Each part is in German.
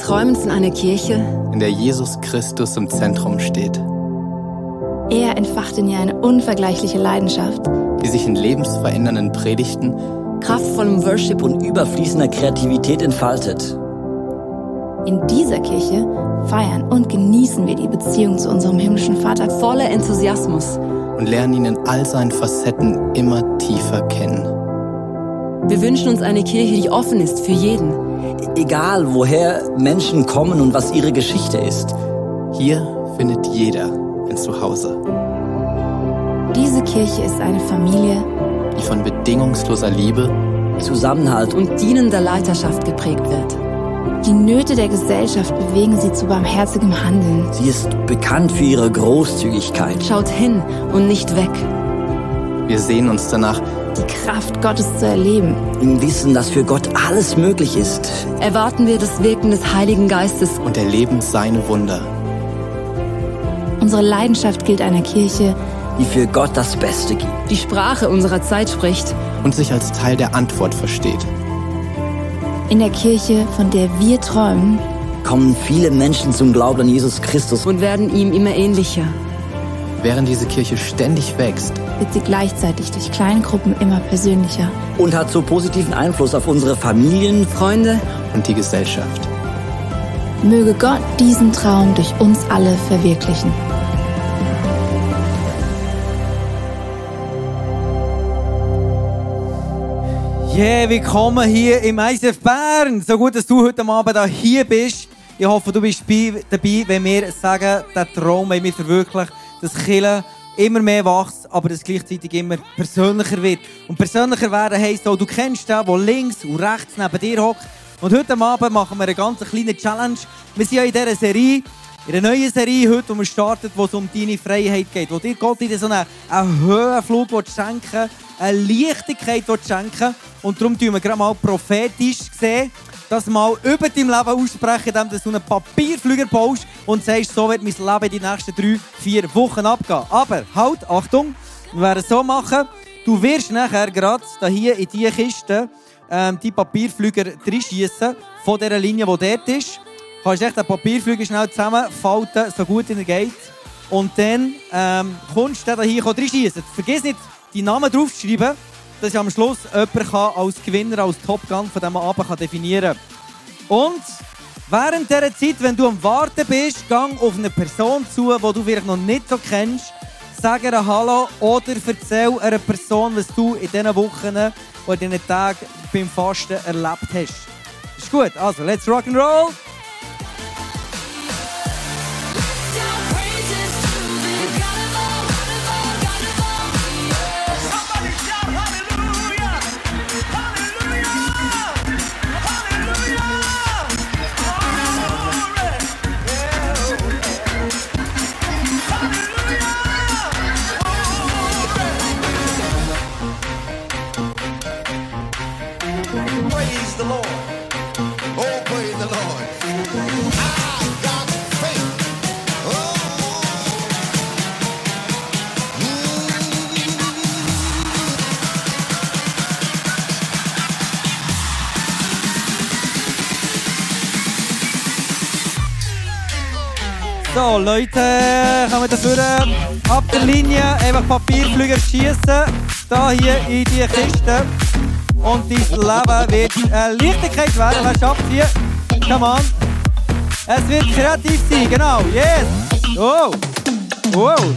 Wir träumen von einer Kirche, in der Jesus Christus im Zentrum steht, Er entfacht in ihr eine unvergleichliche Leidenschaft. die sich in lebensverändernden Predigten kraftvollem Worship und und überfließender Kreativität entfaltet. In dieser Kirche feiern und genießen wir die Beziehung zu unserem himmlischen Vater voller Enthusiasmus. und lernen ihn in all seinen Facetten immer tiefer kennen. Wir wünschen uns eine Kirche, die offen ist für jeden. Egal, woher Menschen kommen und was ihre Geschichte ist. Hier findet jeder ein Zuhause, Diese Kirche ist eine Familie, die von bedingungsloser Liebe Zusammenhalt und Und dienender Leiterschaft geprägt wird. die Nöte der Gesellschaft bewegen sie zu barmherzigem Handeln. sie ist bekannt für ihre Großzügigkeit. Schaut hin und nicht weg. Wir sehen uns danach, Die Kraft Gottes zu erleben. Im Wissen, dass für Gott alles möglich ist. Erwarten wir das Wirken des Heiligen Geistes. und erleben seine Wunder. Unsere Leidenschaft gilt einer Kirche, die für Gott das Beste gibt. Die Sprache unserer Zeit spricht. und sich als Teil der Antwort versteht. in der Kirche, von der wir träumen, Kommen viele Menschen zum Glauben an Jesus Christus. und werden ihm immer ähnlicher. Während diese Kirche ständig wächst, wird sie gleichzeitig durch Kleingruppen immer persönlicher. und hat so positiven Einfluss auf unsere Familien. Freunde, und die Gesellschaft. Möge Gott diesen Traum durch uns alle verwirklichen. Yeah, willkommen hier im ISF Bern. So gut, dass du heute Abend hier bist. Ich hoffe, du bist bei- dabei, wenn wir sagen, der Traum wollen wir verwirklichen, dass Kirche immer mehr wächst, aber dass gleichzeitig immer persönlicher wird. Und persönlicher werden heisst auch, du kennst den, der links und rechts neben dir hockt. Und heute Abend machen wir eine ganz kleine Challenge. Wir sind ja in dieser Serie, in einer neuen Serie heute, die wir starten, wo es um deine Freiheit geht. Wo dir Gott dir so einen, einen Höhenflug schenken eine Leichtigkeit schenken Und darum tun wir gerade mal prophetisch sehen, das mal über dein Leben aussprechen, indem du so einen Papierflüger baust und sagst, so wird mein Leben die nächsten drei, vier Wochen abgehen. Aber halt, Achtung, wir werden es so machen, du wirst nachher gerade hier in diese Kiste ähm, die Papierflüger reinschiessen von dieser Linie, die dort ist. Du kannst echt den Papierflüger schnell zusammenfalten, so gut er geht. Und dann ähm, kommst du hier reinschiessen. Vergiss nicht, die Namen draufzuschreiben, dass ich am Schluss jemand kann als Gewinner, als Top Gun von diesem Abend kann definieren kann. Und während dieser Zeit, wenn du am Warten bist, gang auf eine Person zu, die du vielleicht noch nicht so kennst, sag ihr Hallo oder erzähl einer Person, was du in diesen Wochen oder in diesen Tagen beim Fasten erlebt hast. Ist gut, also let's rock and roll! So, Leute, kommen dafür ab der Linie einfach Papierflüger schießen. Da hier in die Kiste. Und dein Leben wird eine Leichtigkeit werden. Wer schafft hier? Come on. Es wird kreativ sein, genau. Yes. Oh. Wow.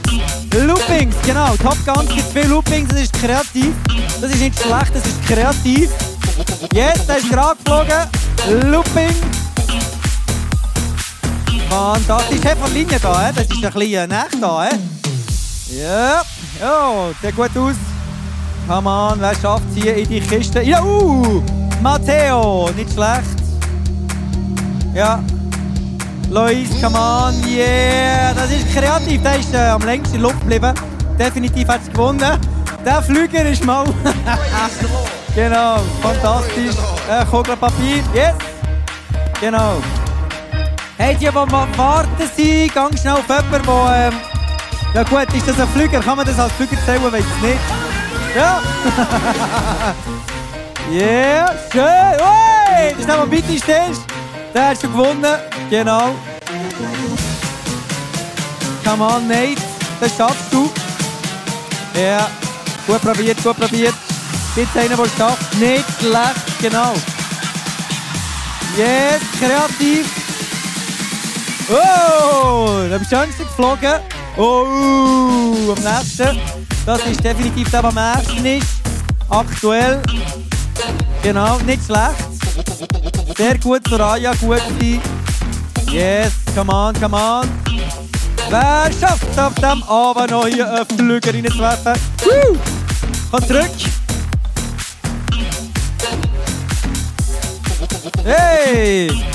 Loopings, genau. Top Guns gibt viele Loopings, das ist kreativ. Das ist nicht schlecht, das ist kreativ. Yes, der ist gerade geflogen. Looping. Fantastisch. Hey, von Linie da, das ist ein bisschen Nacht da. Ja, ja, sieht gut aus. Come on, wer schafft es hier in die Kiste? Ja, uh, Matteo, nicht schlecht. Ja. Lois, come on, yeah, das ist kreativ. Der ist äh, am längsten in Luft geblieben. Definitiv hat es gewonnen. Der Flüger ist mal. genau, fantastisch. Äh, Kugelpapier, yes. Genau. Hey, die, die Warten sind, gang schnell auf jemanden, der... Ähm ja gut, ist das ein Flüger? Kann man das als Flüger zählen? Weiß ich nicht. Ja. yeah, schön. Ui, ist aber bitte stehst. Der hat schon gewonnen. Genau. Come on, Nate. Das schaffst du. Ja. Gut probiert, gut probiert. Gibt einen, der es schafft. Nicht schlecht, genau. Yes, kreativ. Oh, da bist geflogen. Oh, am nächsten. Das ist definitiv der, der am ersten ist. Aktuell. Genau, nicht schlecht. Sehr gut, Soraya, gut gewesen. Yes, come on, come on. Wer schafft es auf dem Abend hier einen Flüger reinzuwerfen? Woo! Komm zurück. Hey!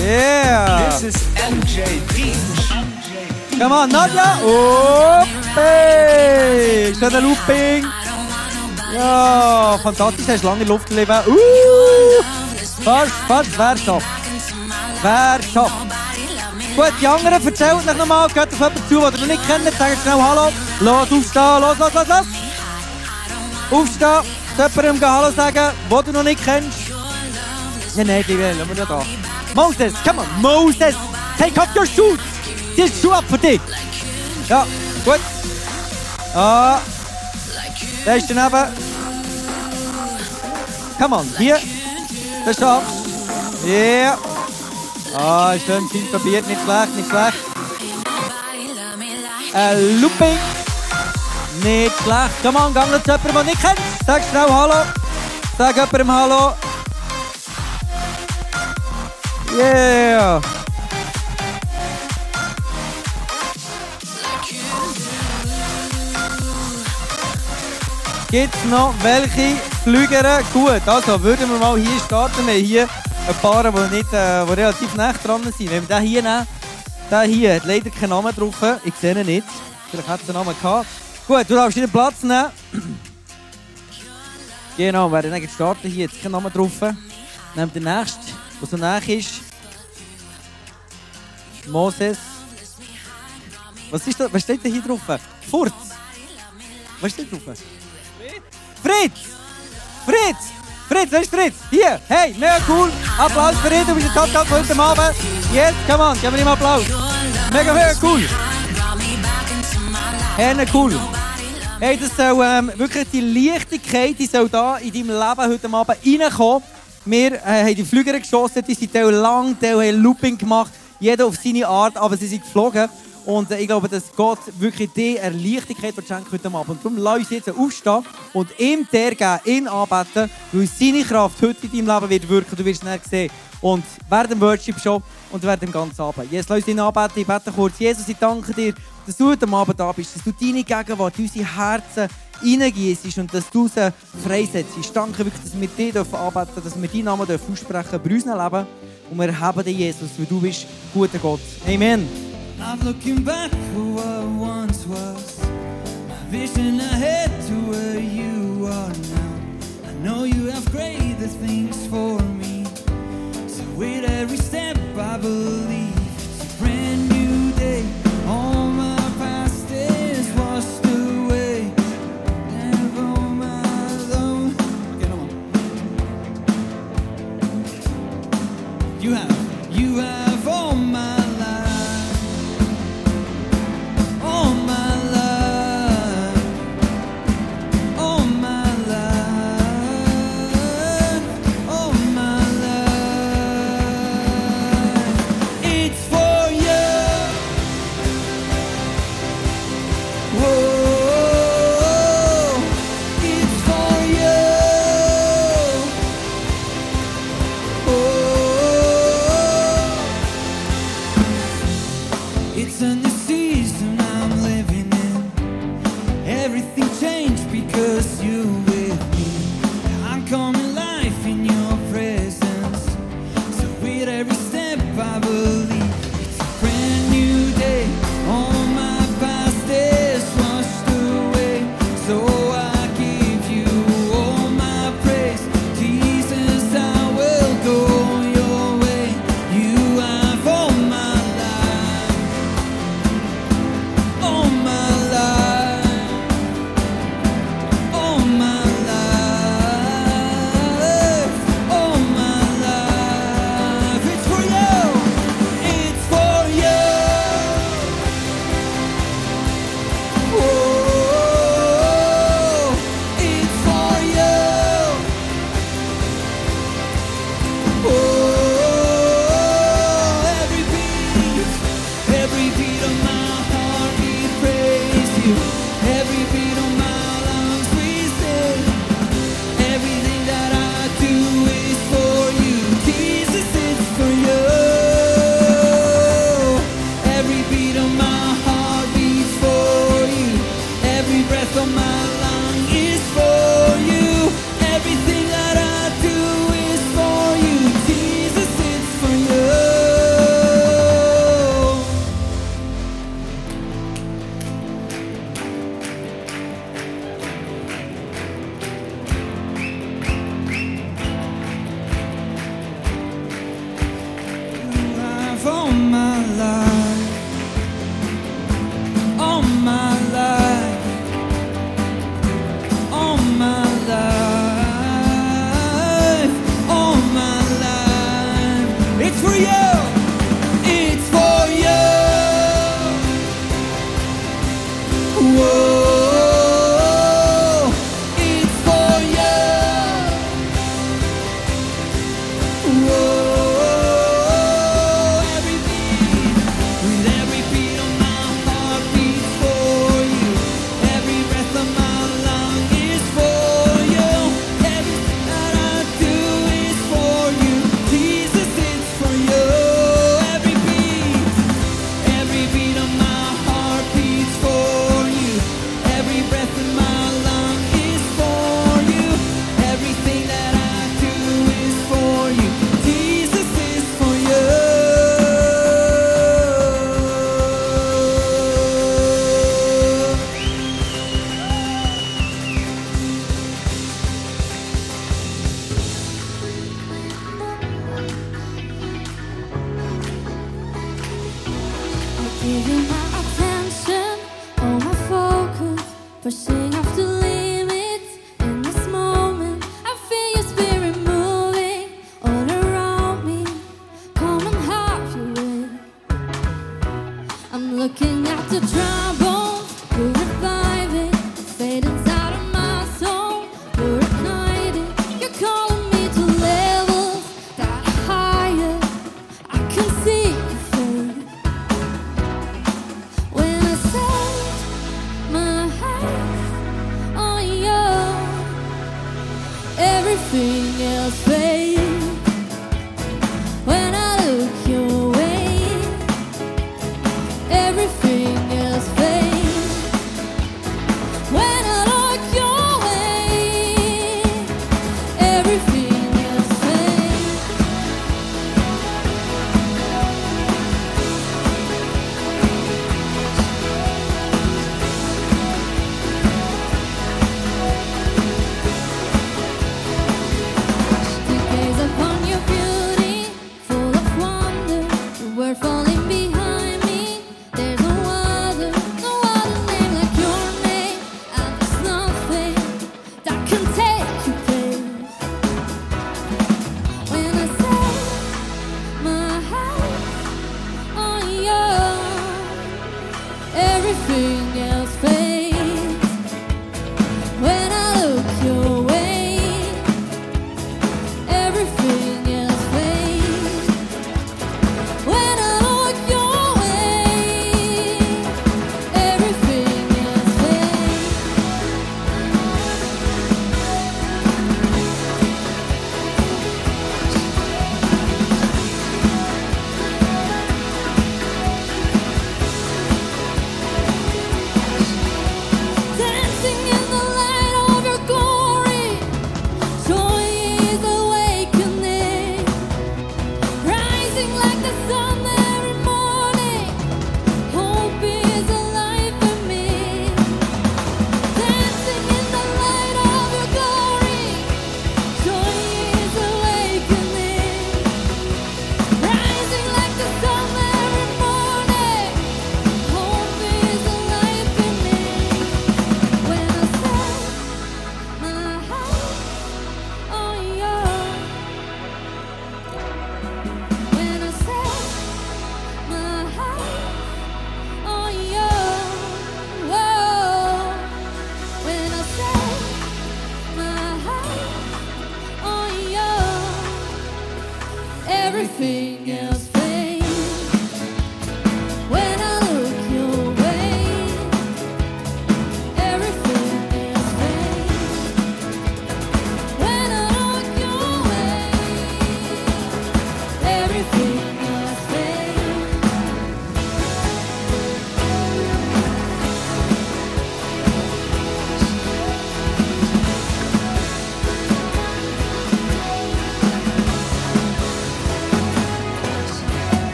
Yeah! This is MJ Beach. Come on, Nadja! Oh, hey! Schöner Looping! Ja, fantastisch, hast lange Luft geblieben. Uh! Fast, fast, wer schafft? Wer schafft? Gut, die anderen erzählt euch nochmal, geht auf jemanden zu, den ihr noch nicht kennt, sagt schnell Hallo. Los, aufstehen, los, los, los, los! Aufstehen, jemandem Hallo sagen, den du noch nicht kennst. Nein, nein, die will, lassen wir da. Moses, come on, Moses! Take off your shoes! Ist Schuhe ab für dich! Ja, gut. Ah. Der ist daneben. Come on, hier. Das schaffst du. Yeah. Ah, schön, viel probiert, nicht schlecht, nicht schlecht. Ein Looping. Nicht schlecht. Come on, gang noch zu jemandem, den du nicht kennst. Sag schnell Hallo. Sag jemandem Hallo. Yeah. Gibt es noch welche Flüger? Gut, also würden wir mal hier starten. Wir haben hier ein paar, die, nicht, äh, die relativ nah dran sind. Wenn wir den hier nehmen, der hier hat leider keinen Namen drauf. Ich sehe ihn nicht. Vielleicht hat es einen Namen gehabt. Gut, du darfst deinen Platz nehmen. Genau, wir werden starten. Hier jetzt keinen Namen drauf. Nehmen den nächsten, der so nah ist. Moses. Was, ist da, was steht denn hier drauf? Furz. Was steht drauf? Fritz! Fritz! Fritz, wer ist Fritz? Hier, hey, mega cool. Applaus für ihn, du bist ein Top-Top heute Abend. Yes, come on, geben wir ihm Applaus. Mega, mega cool. Hey, cool. Hey, das soll ähm, wirklich die Leichtigkeit, die soll da in deinem Leben heute Abend reinkommen. Wir äh, haben die Flüger geschossen, die sind lang, teil haben Looping gemacht, jeder auf seine Art, aber sie sind geflogen. Und äh, ich glaube, dass Gott wirklich dir eine Leichtigkeit schenkt heute Abend. Und darum lass uns jetzt aufstehen und ihm der ihn anbeten, weil seine Kraft heute in deinem Leben wird wirken. Du wirst es sehen. Und während dem Worship schon und während dem ganzen Abend. Jesus, lass uns ihn anbeten. Ich bete kurz. Jesus, ich danke dir, dass du heute Abend da bist, dass du deine Gegenwart in unsere Herzen hineingießt und dass du sie freisetzt. Ich danke wirklich, dass wir dich anbeten dürfen, dass wir deinen Namen aussprechen dürfen bei unserem Leben. Und wir haben dich, Jesus, weil du bist guter Gott. Amen. I'm looking back for what once was. My vision ahead to where you are now. I know you have greater things for me. So with every step I believe it's a brand new day. You have,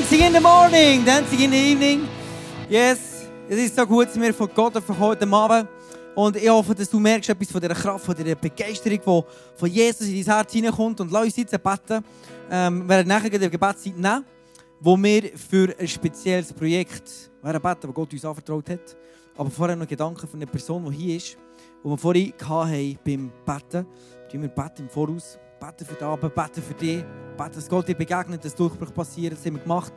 Dancing in the morning, dancing in the evening. Yes, es ist so gut, dass wir von Gott erfahren heute Abend. Und ich hoffe, dass du merkst etwas von dieser Kraft, von dieser Begeisterung, die von Jesus in dein Herz hineinkommt. Und lass uns jetzt beten. Ähm, wir werden nachher die Gebetszeit nehmen, wo wir für ein spezielles Projekt werden beten, das Gott uns anvertraut hat. Aber vorher noch Gedanken von einer Person, die hier ist, die wir vorhin hatten beim Beten. Wir beten im Voraus. Beten für die Abend, beten für dich. Beten, dass Gott dir begegnet, dass Durchbruch passiert. Das haben wir gemacht.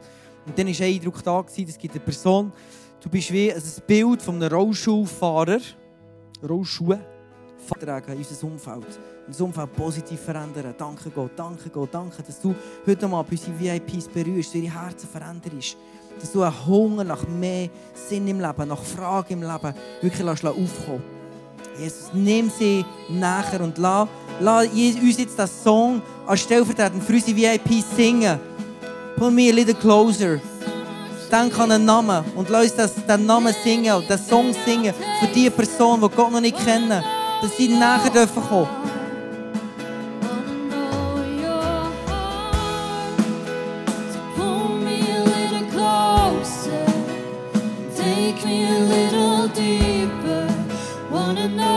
Und dann war ein Eindruck da, gewesen, es gibt eine Person, du bist wie ein Bild von einem Rollschuhfahrer. Rollschuhe tragen in unser Umfeld. Unser Umfeld positiv verändern. Danke Gott, danke Gott, danke, dass du heute mal bei unseren VIPs berührst, ihre Herzen veränderst. Dass du einen Hunger nach mehr Sinn im Leben, nach Fragen im Leben wirklich lässt aufkommen Jesus, nimm sie näher und lass, lass uns jetzt den Song als stellvertretend für unsere VIPs singen. Pull me a little closer. Denk an einen Namen und lass uns das, den Namen singen, den Song singen für die Person, die Gott noch nicht kennen, dass sie näher dürfen kommen. Me a little Wanna know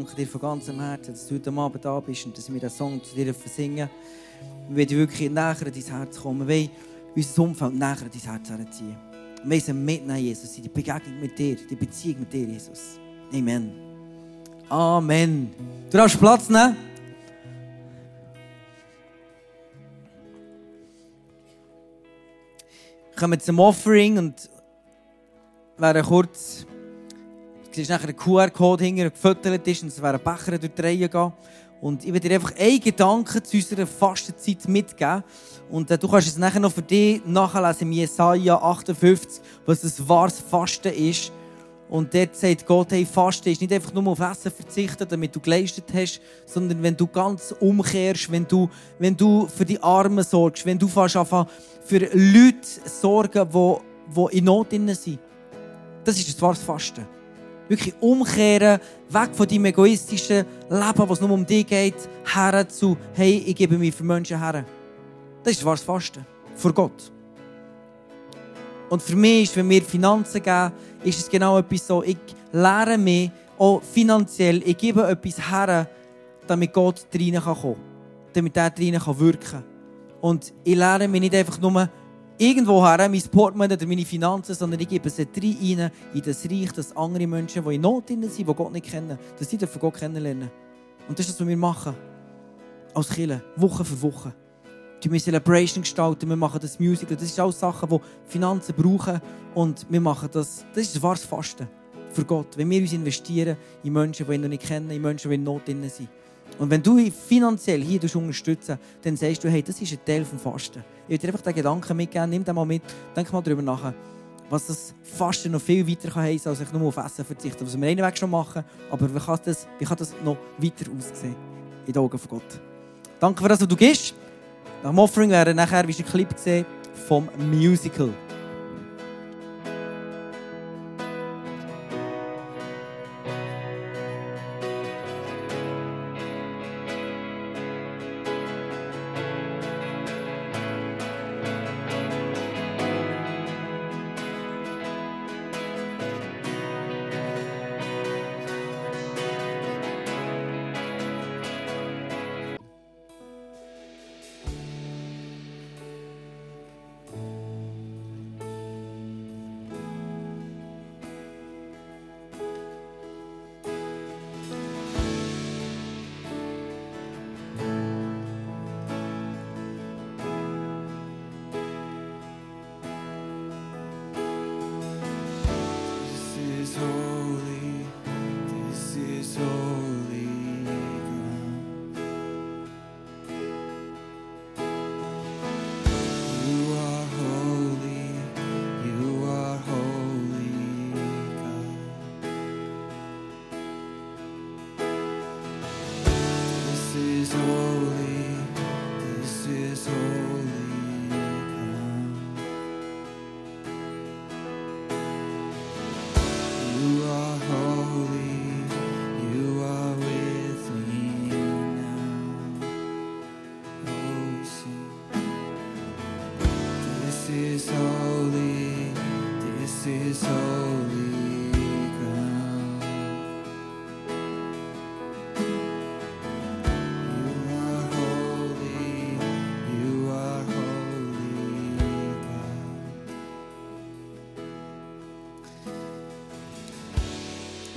danke dir von ganzem Herzen, dass du heute Abend da bist und dass wir diesen Song zu dir singen. Wir wollen wirklich näher an dein Herz kommen. Wir wollen unser Umfeld näher an dein Herz herziehen. Wir sie mitnehmen, Jesus, in die Begegnung mit dir, die Beziehung mit dir, Jesus. Amen. Amen. Du darfst Platz nehmen. Wir kommen zum Offering und werden kurz siehst nachher einen QR-Code hinter, gefüttert ist und es werden Becher durch die Reihe gehen. Und ich will dir einfach einen Gedanken zu unserer Fastenzeit mitgeben. Und äh, du kannst es nachher noch für dich nachlesen im Jesaja 58, was das wahres Fasten ist. Und dort sagt Gott, hey, Fasten ist nicht einfach nur auf Essen verzichten, damit du geleistet hast, sondern wenn du ganz umkehrst, wenn du, wenn du für die Armen sorgst, wenn du fast für Leute sorgen, die, die in Not sind. Das ist das wahres Fasten. Wirklich umkehren, weg von deinem egoistischen Leben, was nur um dich geht, her zu, hey, ich gebe mich für Menschen her. Das ist wahres Fasten. Vor Gott. Und für mich ist, wenn wir Finanzen geben, ist es genau etwas so, ich lehre mich auch finanziell, ich gebe etwas her, damit Gott rein kann kommen damit er rein kann wirken Und ich lehre mich nicht einfach nur irgendwo her, mein Portemonnaie oder meine Finanzen, sondern ich gebe es rein in das Reich, dass andere Menschen, die in Not sind, die Gott nicht kennen, dass sie dürfen Gott kennenlernen. Und das ist das, was wir machen. Als Kirche, Woche für Woche wir Celebration gestalten, wir machen das Musical. Das sind alles Sachen, die Finanzen brauchen. Und wir machen das. Das ist das wahres Fasten für Gott. Wenn wir uns investieren in Menschen, die ihn noch nicht kennen, in Menschen, die in Not sind. Und wenn du finanziell hier unterstützen dann sagst du, hey, das ist ein Teil des Fasten. Ich will dir einfach den Gedanken mitgeben, nimm den mal mit, denk mal darüber nach, was das Fasten noch viel weiter kann heissen, als ich nur auf Essen verzichten. Was wir einen Weg schon machen, aber wie kann das, wie kann das noch weiter aussehen in den Augen von Gott? Danke für das, was du gibst. Nach dem Offering wäre nachher, wie ein Clip gesehen, vom Musical.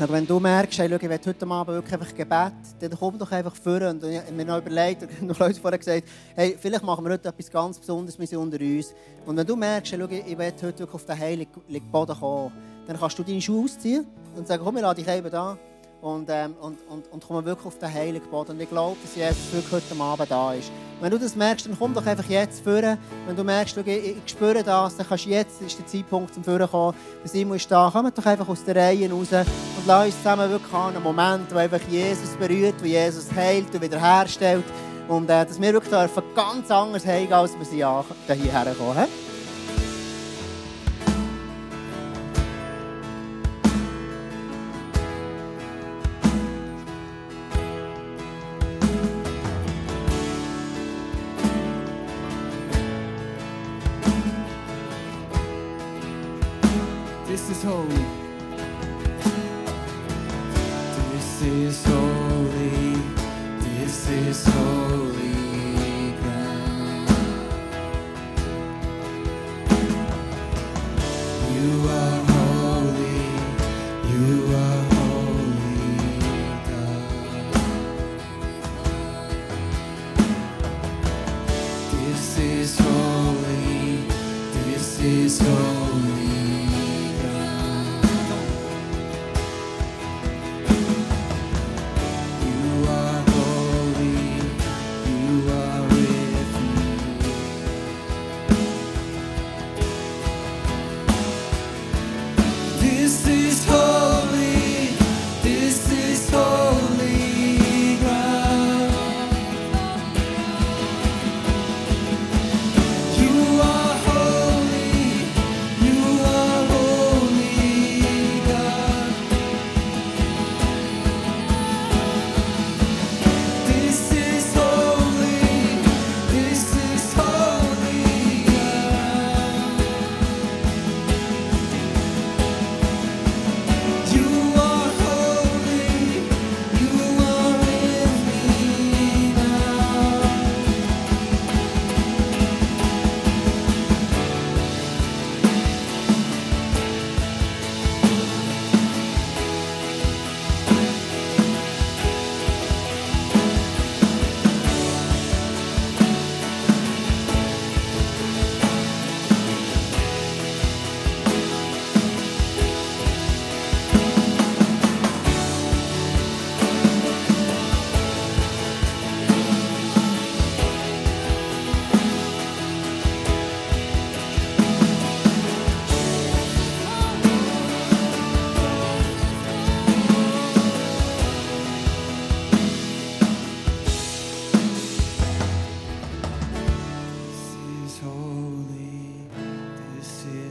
Aber wenn du merkst, hey, ich will heute Abend wirklich einfach Gebet, dann komm doch einfach vor und ich habe mir noch überlegt, und noch Leute vorher gesagt, hey, vielleicht machen wir heute etwas ganz Besonderes, wir sind unter uns. Und wenn du merkst, hey, ich will heute wirklich auf den heiligen Boden kommen, dann kannst du deine Schuhe ausziehen und sagen, komm, wir lassen dich eben da und, ähm, und, und, und kommen wirklich auf den heiligen Boden. Und ich glaube, dass Jesus wirklich heute Abend da ist. Wenn du das merkst, dann komm doch einfach jetzt vor. Wenn du merkst, schau, ich, ich spüre das, dann kannst du jetzt, ist der Zeitpunkt zum Vorkommen kommen. Simon ist da, komm doch einfach aus der Reihe raus und lass uns zusammen wirklich an einen Moment, wo einfach Jesus berührt, wo Jesus heilt und wiederherstellt. Und äh, dass wir wirklich dürfen ganz anders heimgehen, als wir sie hierher kommen.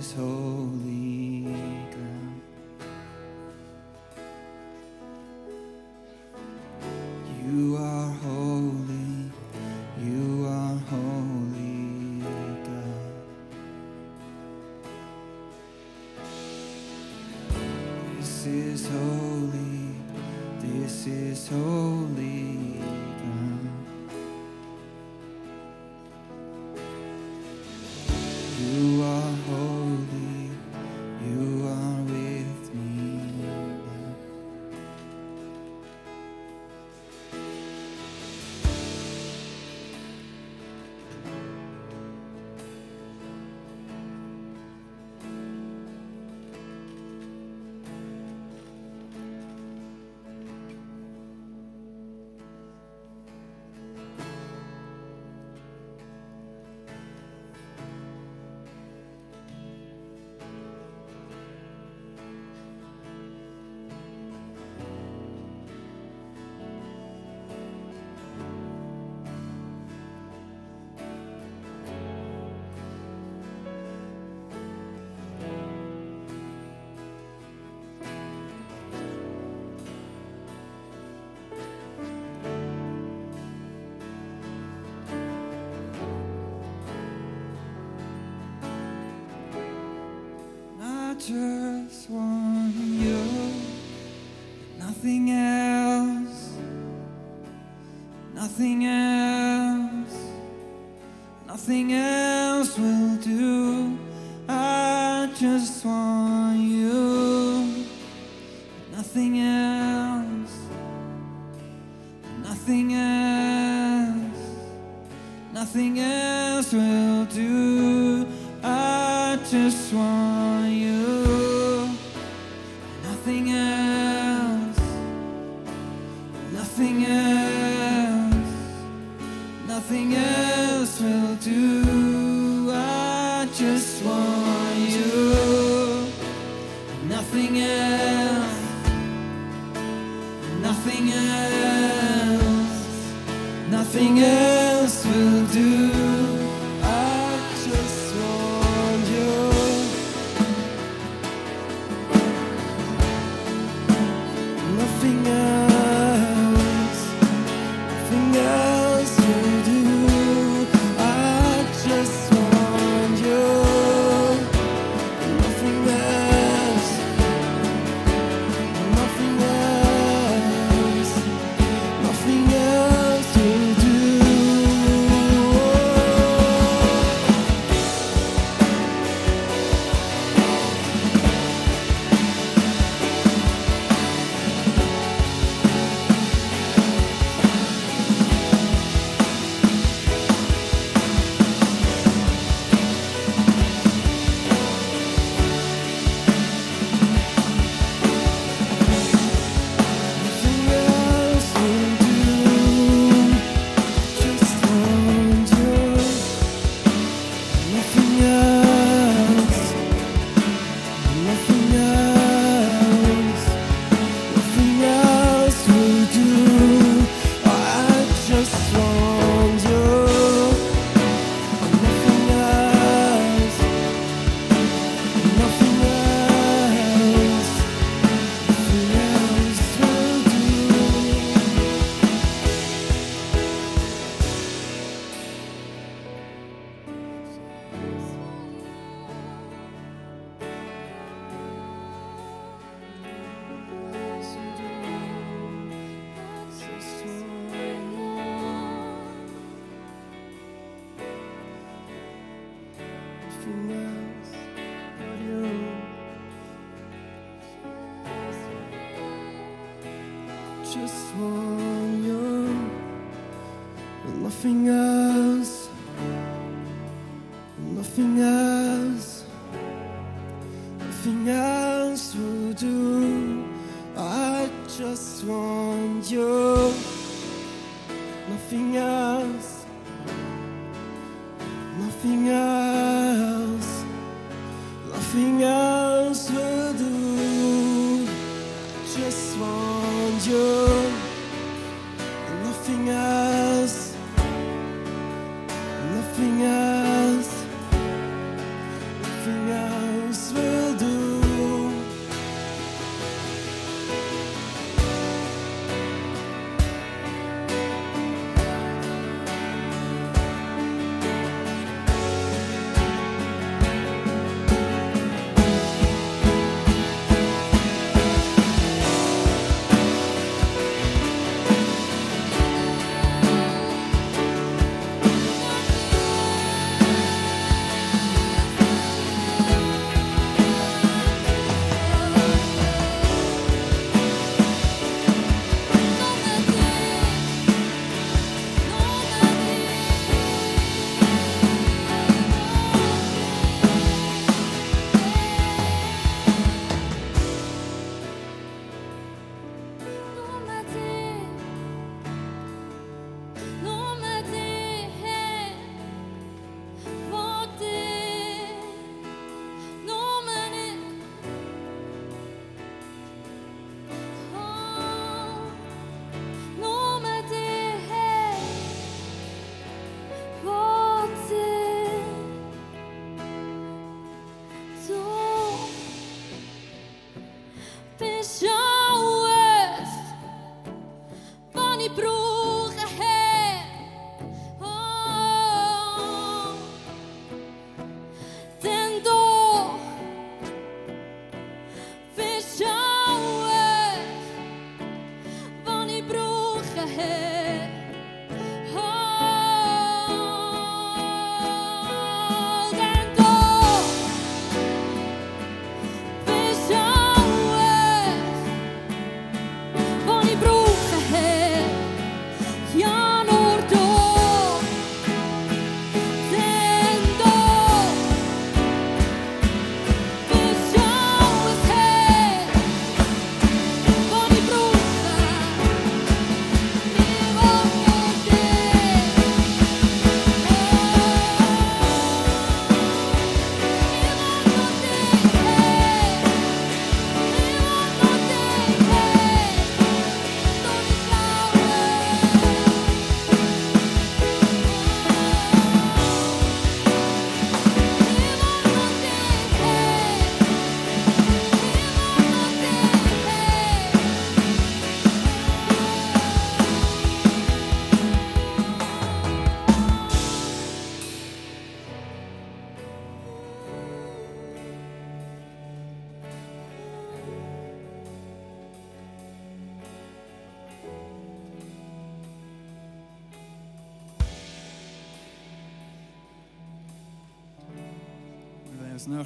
is holy. just want you, nothing else, nothing else, nothing else will do.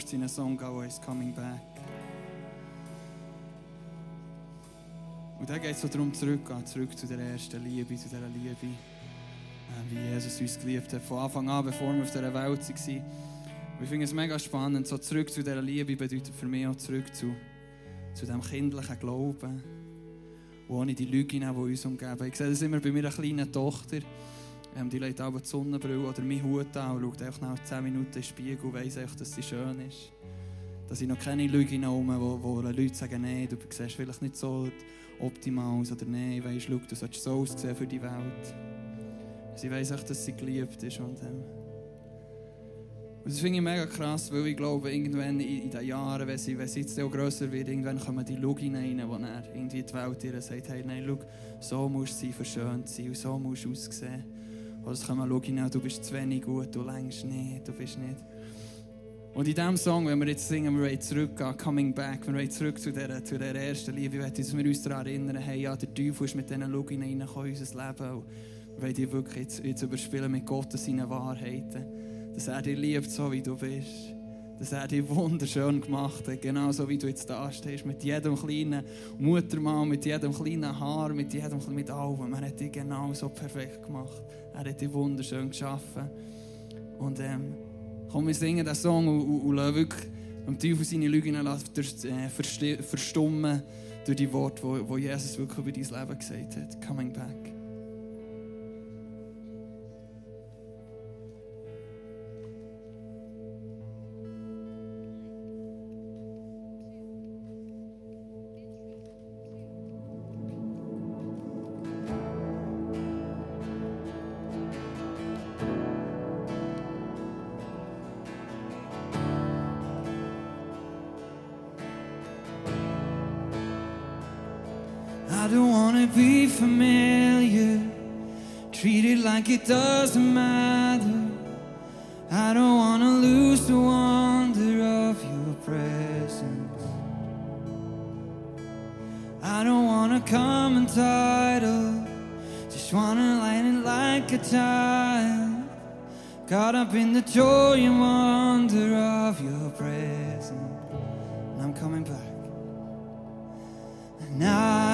Nächstes in einen Song heißt Coming Back. Und da geht es darum, zurückgehen, zurück zu der ersten Liebe, zu dieser Liebe, äh, wie Jesus uns geliebt hat, von Anfang an, bevor wir auf dieser Welt waren. Und ich finde es mega spannend, so zurück zu dieser Liebe bedeutet für mich auch zurück zu, zu diesem kindlichen Glauben, ohne die Lügen, die uns umgeben. Ich sehe das immer bei meiner kleinen Tochter. Ähm, die legt aber die Sonnenbrille oder meinen Hut an und schaut einfach nach 10 Minuten in den Spiegel und weiss einfach, dass sie schön ist. Dass ich noch keine Lügen herum, wo, wo Leute sagen, nein, du siehst vielleicht nicht so optimal aus oder nein, weisst, schau, du solltest so aussehen für die Welt. Sie weiss auch, dass sie geliebt ist. Und, ähm, und das finde ich mega krass, weil ich glaube, irgendwann in, den Jahren, wenn sie, wenn sie jetzt auch grösser wird, irgendwann kommen die Lugin rein, wo dann irgendwie die Welt ihr sagt, hey, nein, schau, so musst du verschönt sein und so musst du aussehen. Oder es kommen Lugin, du bist zu wenig gut, du längst nicht, du bist nicht. Und in diesem Song, wenn wir jetzt singen, wir wollen zurückgehen, Coming Back, wir wollen zurück zu dieser, zu dieser ersten Liebe, ich dass wir uns daran erinnern, hey, ja, der Teufel ist mit diesen Lugin reingekommen in unser Leben. Und wir wollen die wirklich jetzt, jetzt überspielen mit Gott und seinen Wahrheiten. Dass er dich liebt, so wie du bist. Dass er dich wunderschön gemacht hat, genau so wie du jetzt da stehst, mit jedem kleinen Muttermann, mit jedem kleinen Haar, mit jedem, mit allem. Er hat dich genau so perfekt gemacht. Er hat dich wunderschön geschaffen. Und ähm, komm, wir singen diesen Song und, und, und lassen wirklich am Teufel seine Lügen äh, verstummen durch die Worte, wo, wo Jesus wirklich über dein Leben gesagt hat. Coming back. I don't wanna be familiar, treated like it doesn't matter. I don't wanna lose the wonder of your presence. I don't wanna come entitled, just wanna light it like a child. Caught up in the joy and wonder of your presence. And I'm coming back. And I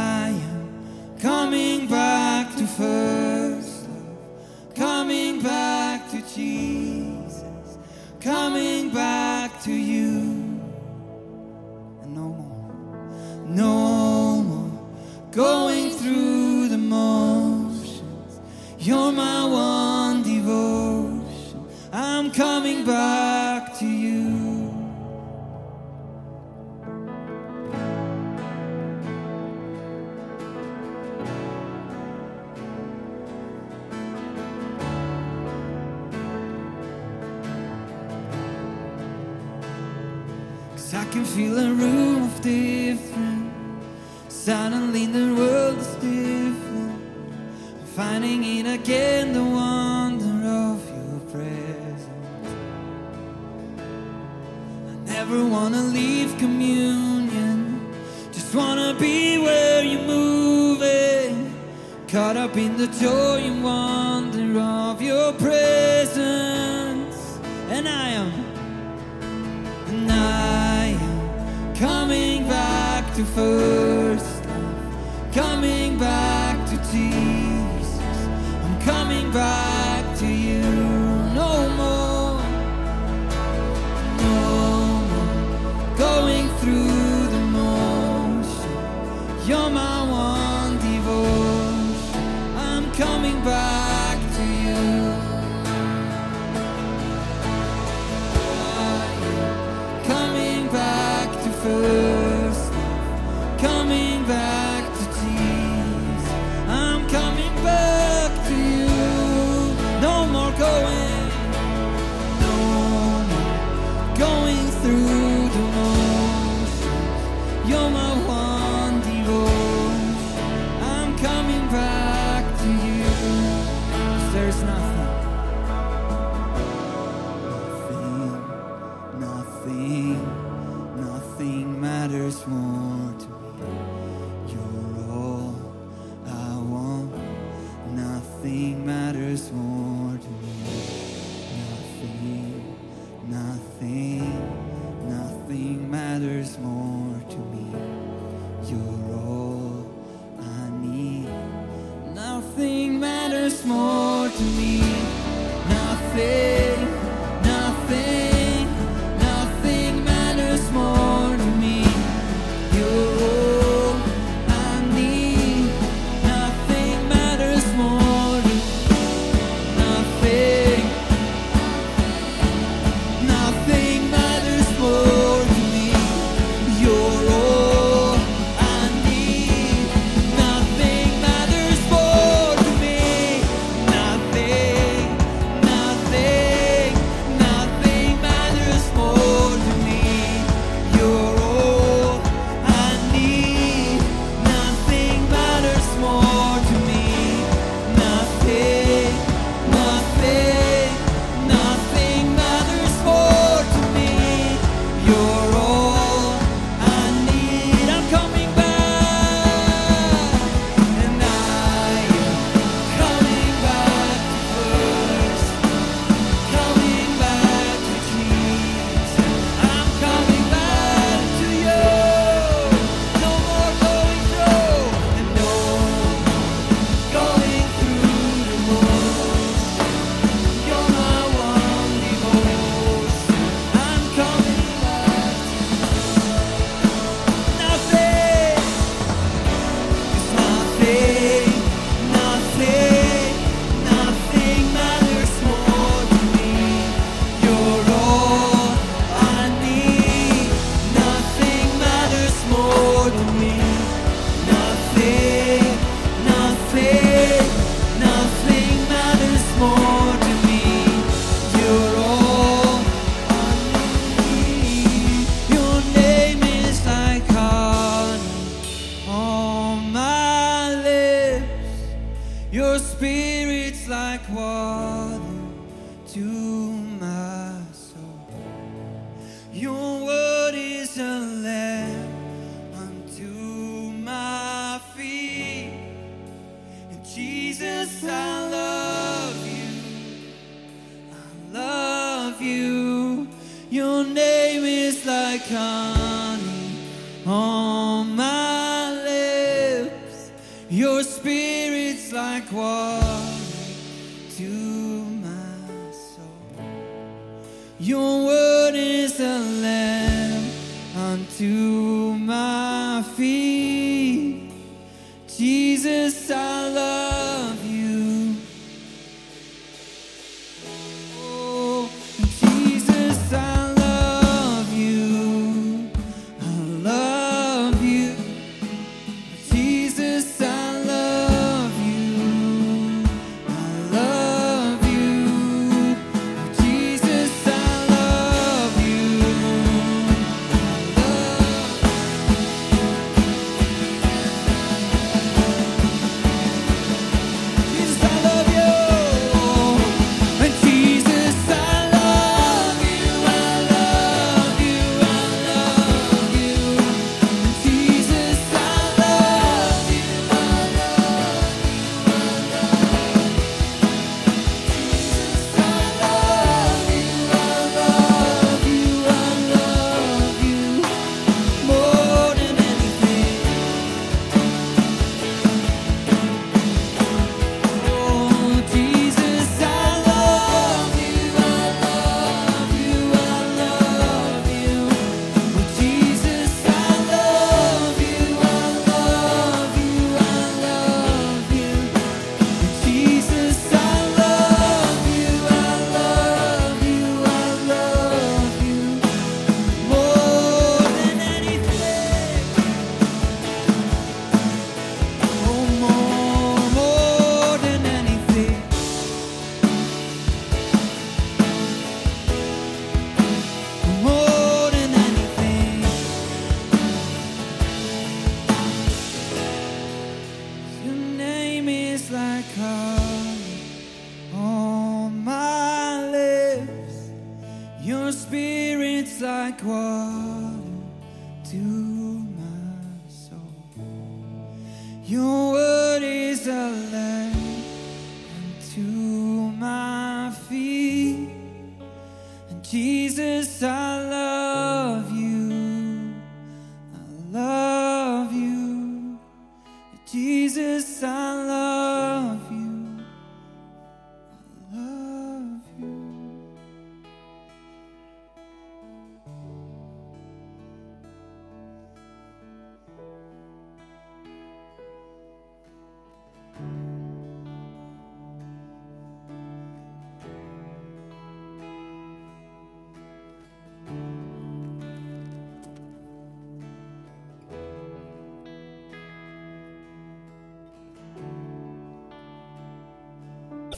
coming presence. And I am and I am coming back to first love, coming back to Jesus. I'm coming back like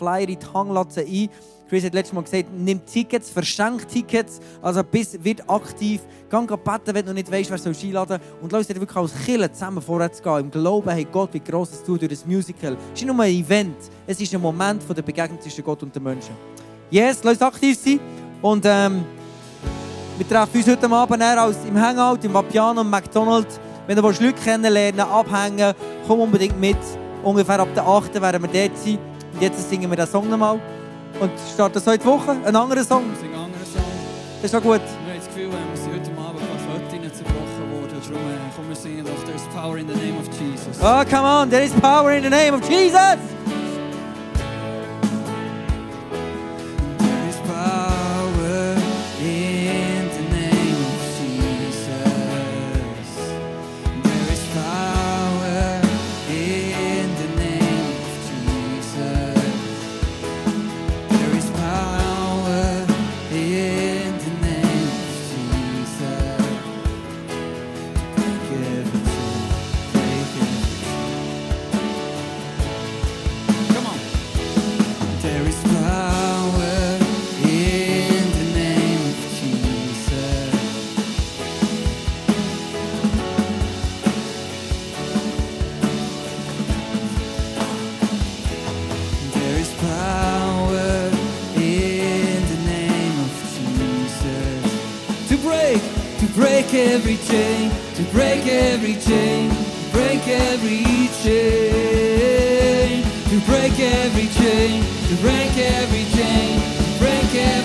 Flyer in die Hanglatze ein. Chris hat letztes Mal gesagt, nimm Tickets, verschenk Tickets. Also bis wird aktiv. Gang beten, wenn du nicht weißt, wer soll einladen Und lass dort wirklich als Killer zusammen vorwärts gehen. Im Glauben, hey Gott, wie gross es tut durch das Musical. Es ist nicht nur ein Event, es ist ein Moment von der Begegnung zwischen Gott und den Menschen. Yes, lass uns aktiv sein. Und ähm, wir treffen uns heute Abend als im Hangout, im Vapiano, im McDonald's. Wenn du Leute kennenlernen abhängen, komm unbedingt mit. Ungefähr ab der 8. werden wir dort sein. Und jetzt singen wir den Song nochmal. Und starten so die Woche. Ein anderer Song. Wir singen einen anderen Song. Das ist auch gut. Wir haben das Gefühl, wir sind heute Abend ein Fötchen zerbrochen worden. Darum äh, komm, wir singen doch There's power in the name of Jesus. Oh, come on. There is power in the name of Jesus. Every chain, to break every chain, to break every chain, to break every chain, to break every chain, break every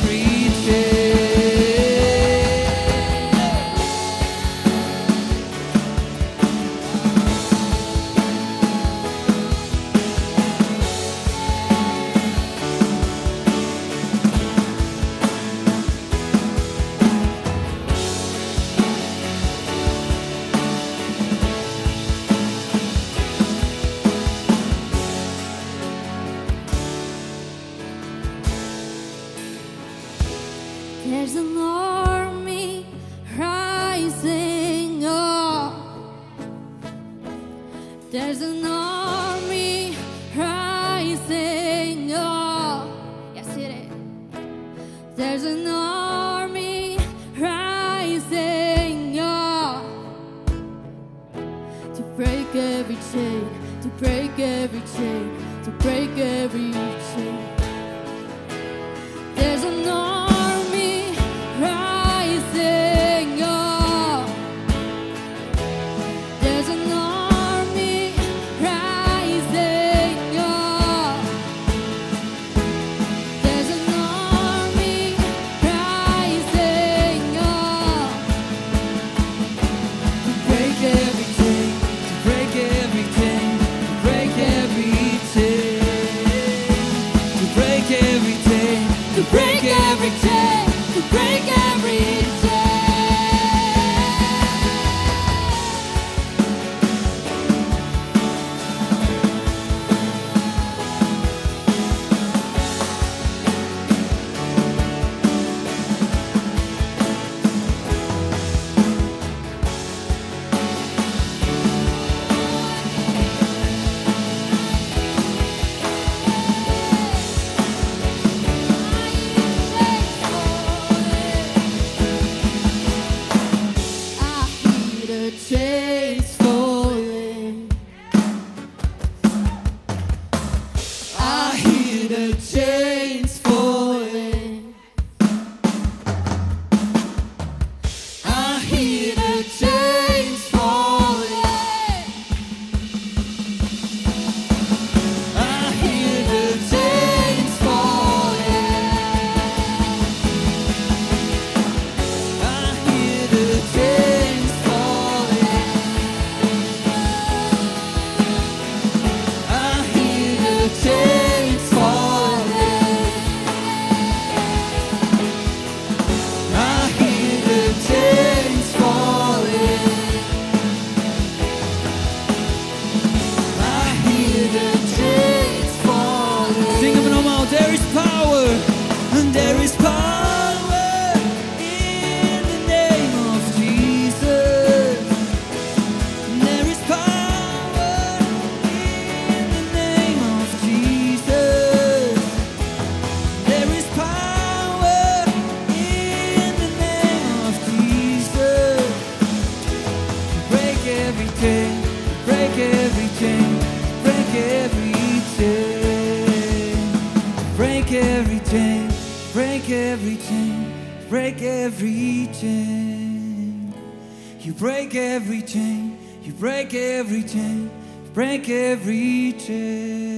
every chain.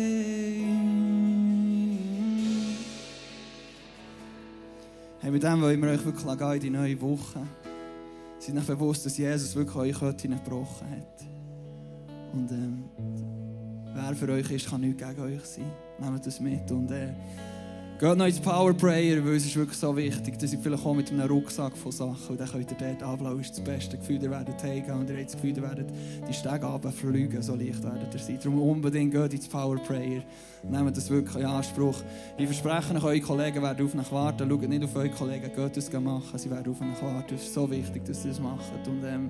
Hey, mit dem wollen wir euch wirklich gehen in die neue Woche. Seid euch bewusst, dass Jesus wirklich euch heute gebrochen hat. Und ähm, wer für euch ist, kann nichts gegen euch sein. Nehmt das mit und äh, geht noch ins Power Prayer, weil es ist wirklich so wichtig, dass ihr vielleicht auch mit einem Rucksack von Sachen und dann könnt ihr dort ablauen, ist das beste Gefühl, ihr werdet heimgehen und ihr habt das Gefühl, ihr werdet die Stege runterfliegen, so leicht werdet ihr sein. Darum unbedingt geht ins Power Prayer. Nehmt das wirklich in Anspruch. Ich verspreche euch, eure Kollegen werden auf euch warten. Schaut nicht auf eure Kollegen, geht das machen. Sie werden auf euch warten. Es ist so wichtig, dass ihr das macht. Und ähm,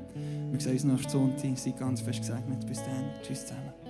wir sehen uns nächsten Sonntag. Seid ganz fest gesegnet. Bis dann. Tschüss zusammen.